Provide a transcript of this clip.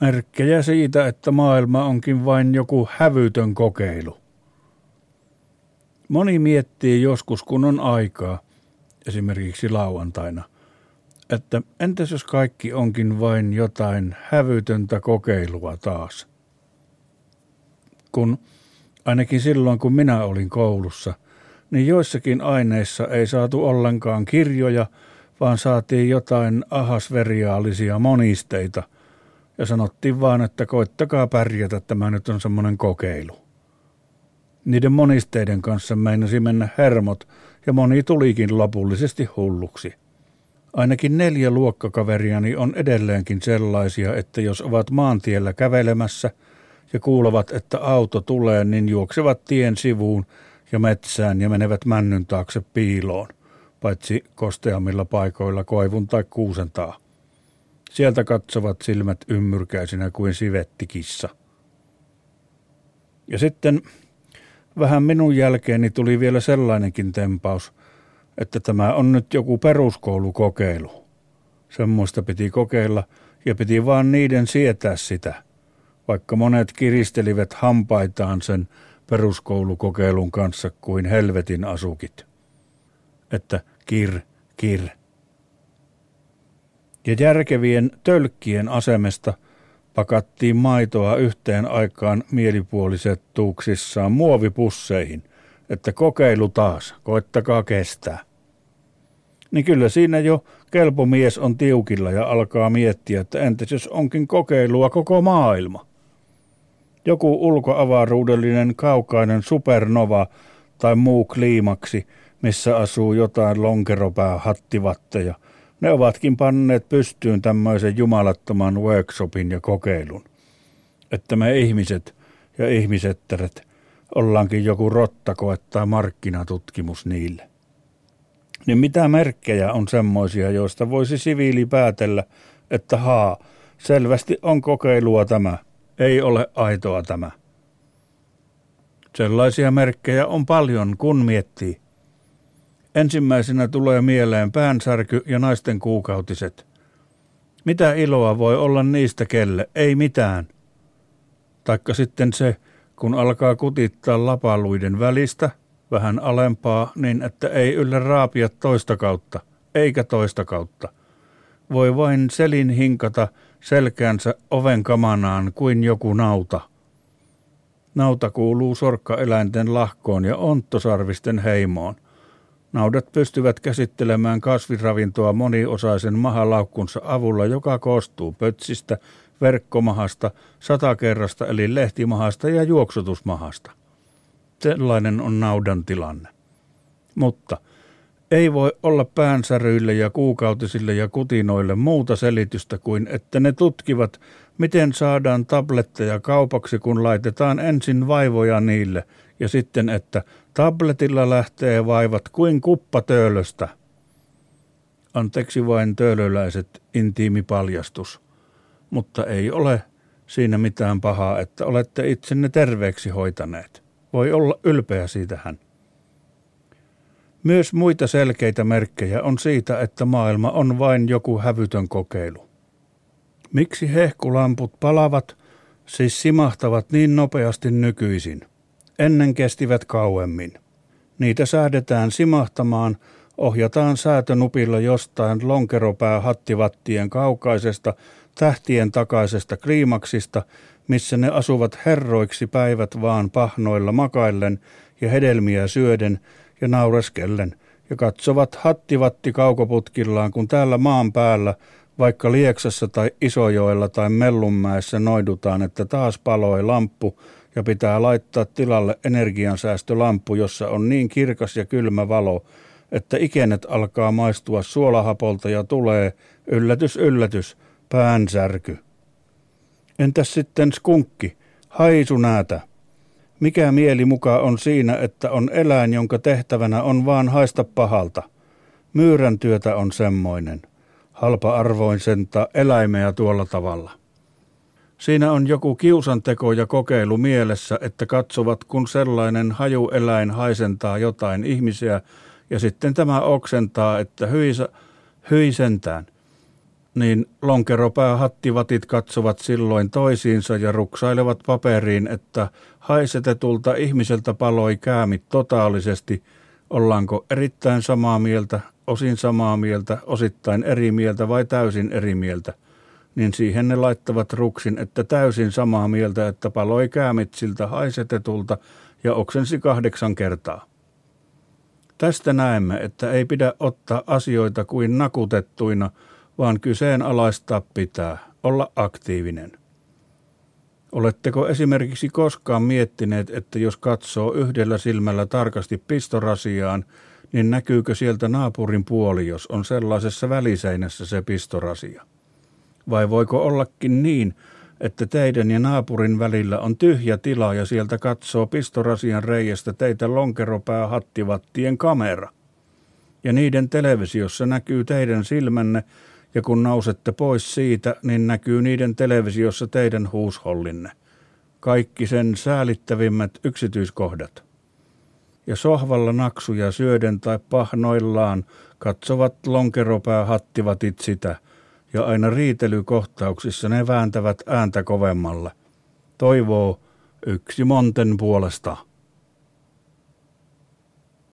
Merkkejä siitä, että maailma onkin vain joku hävytön kokeilu. Moni miettii joskus, kun on aikaa, esimerkiksi lauantaina, että entäs jos kaikki onkin vain jotain hävytöntä kokeilua taas? Kun ainakin silloin, kun minä olin koulussa, niin joissakin aineissa ei saatu ollenkaan kirjoja, vaan saatiin jotain ahasveriaalisia monisteita ja sanottiin vaan, että koittakaa pärjätä, tämä nyt on semmoinen kokeilu. Niiden monisteiden kanssa meinasi mennä hermot ja moni tulikin lopullisesti hulluksi. Ainakin neljä luokkakaveriani on edelleenkin sellaisia, että jos ovat maantiellä kävelemässä ja kuulevat, että auto tulee, niin juoksevat tien sivuun ja metsään ja menevät männyn taakse piiloon, paitsi kosteammilla paikoilla koivun tai kuusentaa. Sieltä katsovat silmät ymmyrkäisinä kuin sivettikissa. Ja sitten vähän minun jälkeeni tuli vielä sellainenkin tempaus, että tämä on nyt joku peruskoulukokeilu. Semmoista piti kokeilla ja piti vaan niiden sietää sitä, vaikka monet kiristelivät hampaitaan sen peruskoulukokeilun kanssa kuin helvetin asukit. Että kir, kir. Ja järkevien tölkkien asemesta pakattiin maitoa yhteen aikaan mielipuoliset tuuksissaan muovipusseihin, että kokeilu taas, koettakaa kestää. Niin kyllä siinä jo kelpomies on tiukilla ja alkaa miettiä, että entäs jos onkin kokeilua koko maailma. Joku ulkoavaruudellinen kaukainen supernova tai muu kliimaksi, missä asuu jotain lonkeropää hattivatteja – ne ovatkin panneet pystyyn tämmöisen jumalattoman workshopin ja kokeilun, että me ihmiset ja ihmisettäret ollaankin joku rottakoe tai markkinatutkimus niille. Niin mitä merkkejä on semmoisia, joista voisi siviili päätellä, että haa, selvästi on kokeilua tämä, ei ole aitoa tämä. Sellaisia merkkejä on paljon, kun miettii, Ensimmäisenä tulee mieleen päänsärky ja naisten kuukautiset. Mitä iloa voi olla niistä kelle? Ei mitään. Taikka sitten se, kun alkaa kutittaa lapaluiden välistä, vähän alempaa, niin että ei yllä raapia toista kautta, eikä toista kautta. Voi vain selin hinkata selkäänsä oven kamanaan kuin joku nauta. Nauta kuuluu sorkkaeläinten lahkoon ja onttosarvisten heimoon. Naudat pystyvät käsittelemään kasviravintoa moniosaisen mahalaukkunsa avulla, joka koostuu pötsistä, verkkomahasta, satakerrasta eli lehtimahasta ja juoksutusmahasta. Sellainen on naudan tilanne. Mutta ei voi olla päänsäryille ja kuukautisille ja kutinoille muuta selitystä kuin, että ne tutkivat, miten saadaan tabletteja kaupaksi, kun laitetaan ensin vaivoja niille, ja sitten, että Tabletilla lähtee vaivat kuin kuppatöölöstä. Anteeksi vain töölöläiset intiimipaljastus, mutta ei ole siinä mitään pahaa, että olette itsenne terveeksi hoitaneet. Voi olla ylpeä siitä hän. Myös muita selkeitä merkkejä on siitä, että maailma on vain joku hävytön kokeilu. Miksi hehkulamput palavat, siis simahtavat niin nopeasti nykyisin – Ennen kestivät kauemmin. Niitä säädetään simahtamaan, ohjataan säätönupilla jostain lonkeropää hattivattien kaukaisesta, tähtien takaisesta kliimaksista, missä ne asuvat herroiksi päivät vaan pahnoilla makaillen ja hedelmiä syöden ja naureskellen, ja katsovat hattivatti kaukoputkillaan, kun täällä maan päällä, vaikka Lieksassa tai Isojoella tai Mellunmäessä noidutaan, että taas paloi lamppu, ja pitää laittaa tilalle energiansäästölamppu, jossa on niin kirkas ja kylmä valo, että ikenet alkaa maistua suolahapolta ja tulee, yllätys yllätys, päänsärky. Entäs sitten skunkki, haisunäätä? Mikä mieli muka on siinä, että on eläin, jonka tehtävänä on vaan haista pahalta? Myyrän työtä on semmoinen. Halpa arvoisenta eläimeä tuolla tavalla. Siinä on joku kiusanteko ja kokeilu mielessä, että katsovat, kun sellainen hajueläin haisentaa jotain ihmisiä, ja sitten tämä oksentaa, että hyisä, hyisentään. niin lonkeropää hattivatit katsovat silloin toisiinsa ja ruksailevat paperiin, että haisetetulta ihmiseltä paloi käämit totaalisesti, ollaanko erittäin samaa mieltä, osin samaa mieltä, osittain eri mieltä vai täysin eri mieltä, niin siihen ne laittavat ruksin, että täysin samaa mieltä, että paloi käämit siltä haisetetulta ja oksensi kahdeksan kertaa. Tästä näemme, että ei pidä ottaa asioita kuin nakutettuina, vaan kyseenalaistaa pitää, olla aktiivinen. Oletteko esimerkiksi koskaan miettineet, että jos katsoo yhdellä silmällä tarkasti pistorasiaan, niin näkyykö sieltä naapurin puoli, jos on sellaisessa väliseinässä se pistorasia? Vai voiko ollakin niin, että teidän ja naapurin välillä on tyhjä tila ja sieltä katsoo pistorasian reiästä teitä lonkeropää hattivattien kamera? Ja niiden televisiossa näkyy teidän silmänne ja kun nousette pois siitä, niin näkyy niiden televisiossa teidän huushollinne. Kaikki sen säälittävimmät yksityiskohdat. Ja sohvalla naksuja syöden tai pahnoillaan katsovat lonkeropää hattivatit sitä, ja aina riitelykohtauksissa ne vääntävät ääntä kovemmalle. Toivoo yksi monten puolesta.